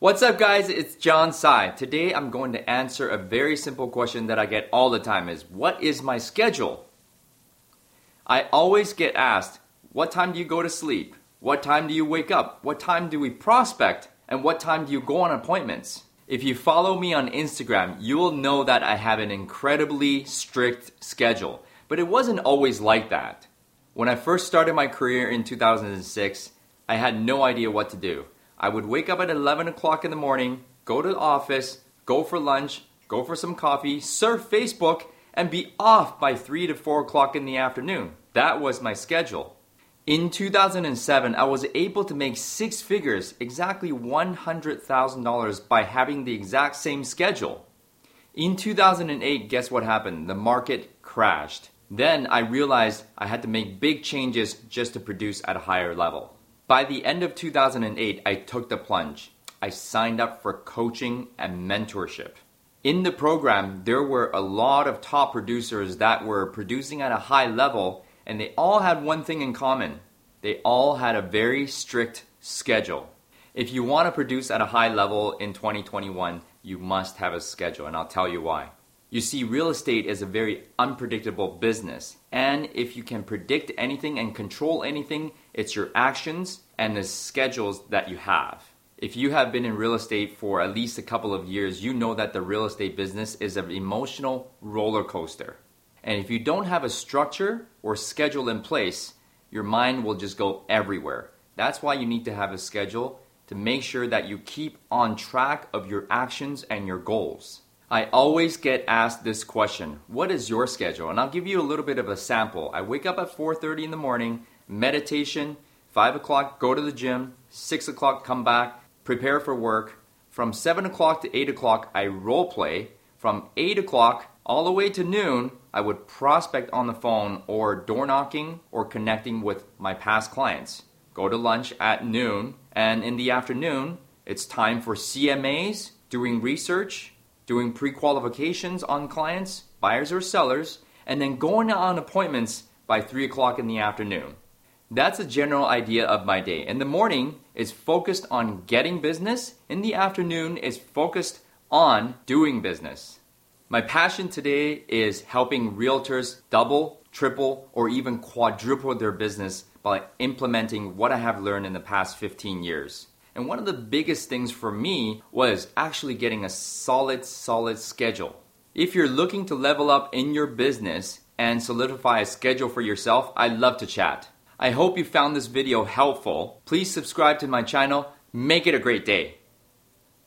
What's up guys? It's John Sai. Today I'm going to answer a very simple question that I get all the time is what is my schedule? I always get asked, what time do you go to sleep? What time do you wake up? What time do we prospect? And what time do you go on appointments? If you follow me on Instagram, you will know that I have an incredibly strict schedule. But it wasn't always like that. When I first started my career in 2006, I had no idea what to do. I would wake up at 11 o'clock in the morning, go to the office, go for lunch, go for some coffee, surf Facebook, and be off by 3 to 4 o'clock in the afternoon. That was my schedule. In 2007, I was able to make six figures, exactly $100,000, by having the exact same schedule. In 2008, guess what happened? The market crashed. Then I realized I had to make big changes just to produce at a higher level. By the end of 2008, I took the plunge. I signed up for coaching and mentorship. In the program, there were a lot of top producers that were producing at a high level and they all had one thing in common they all had a very strict schedule. If you want to produce at a high level in 2021, you must have a schedule, and I'll tell you why. You see, real estate is a very unpredictable business, and if you can predict anything and control anything, it's your actions and the schedules that you have. If you have been in real estate for at least a couple of years, you know that the real estate business is an emotional roller coaster. And if you don't have a structure or schedule in place, your mind will just go everywhere. That's why you need to have a schedule to make sure that you keep on track of your actions and your goals. I always get asked this question, what is your schedule? And I'll give you a little bit of a sample. I wake up at 4.30 in the morning, meditation, 5 o'clock, go to the gym, 6 o'clock, come back, prepare for work. From 7 o'clock to 8 o'clock, I role play. From 8 o'clock all the way to noon, I would prospect on the phone or door knocking or connecting with my past clients. Go to lunch at noon, and in the afternoon, it's time for CMAs, doing research, doing pre qualifications on clients, buyers or sellers, and then going on appointments by 3 o'clock in the afternoon. That's a general idea of my day. In the morning is focused on getting business, in the afternoon is focused on doing business. My passion today is helping realtors double, triple, or even quadruple their business by implementing what I have learned in the past 15 years. And one of the biggest things for me was actually getting a solid, solid schedule. If you're looking to level up in your business and solidify a schedule for yourself, I'd love to chat. I hope you found this video helpful. Please subscribe to my channel. Make it a great day.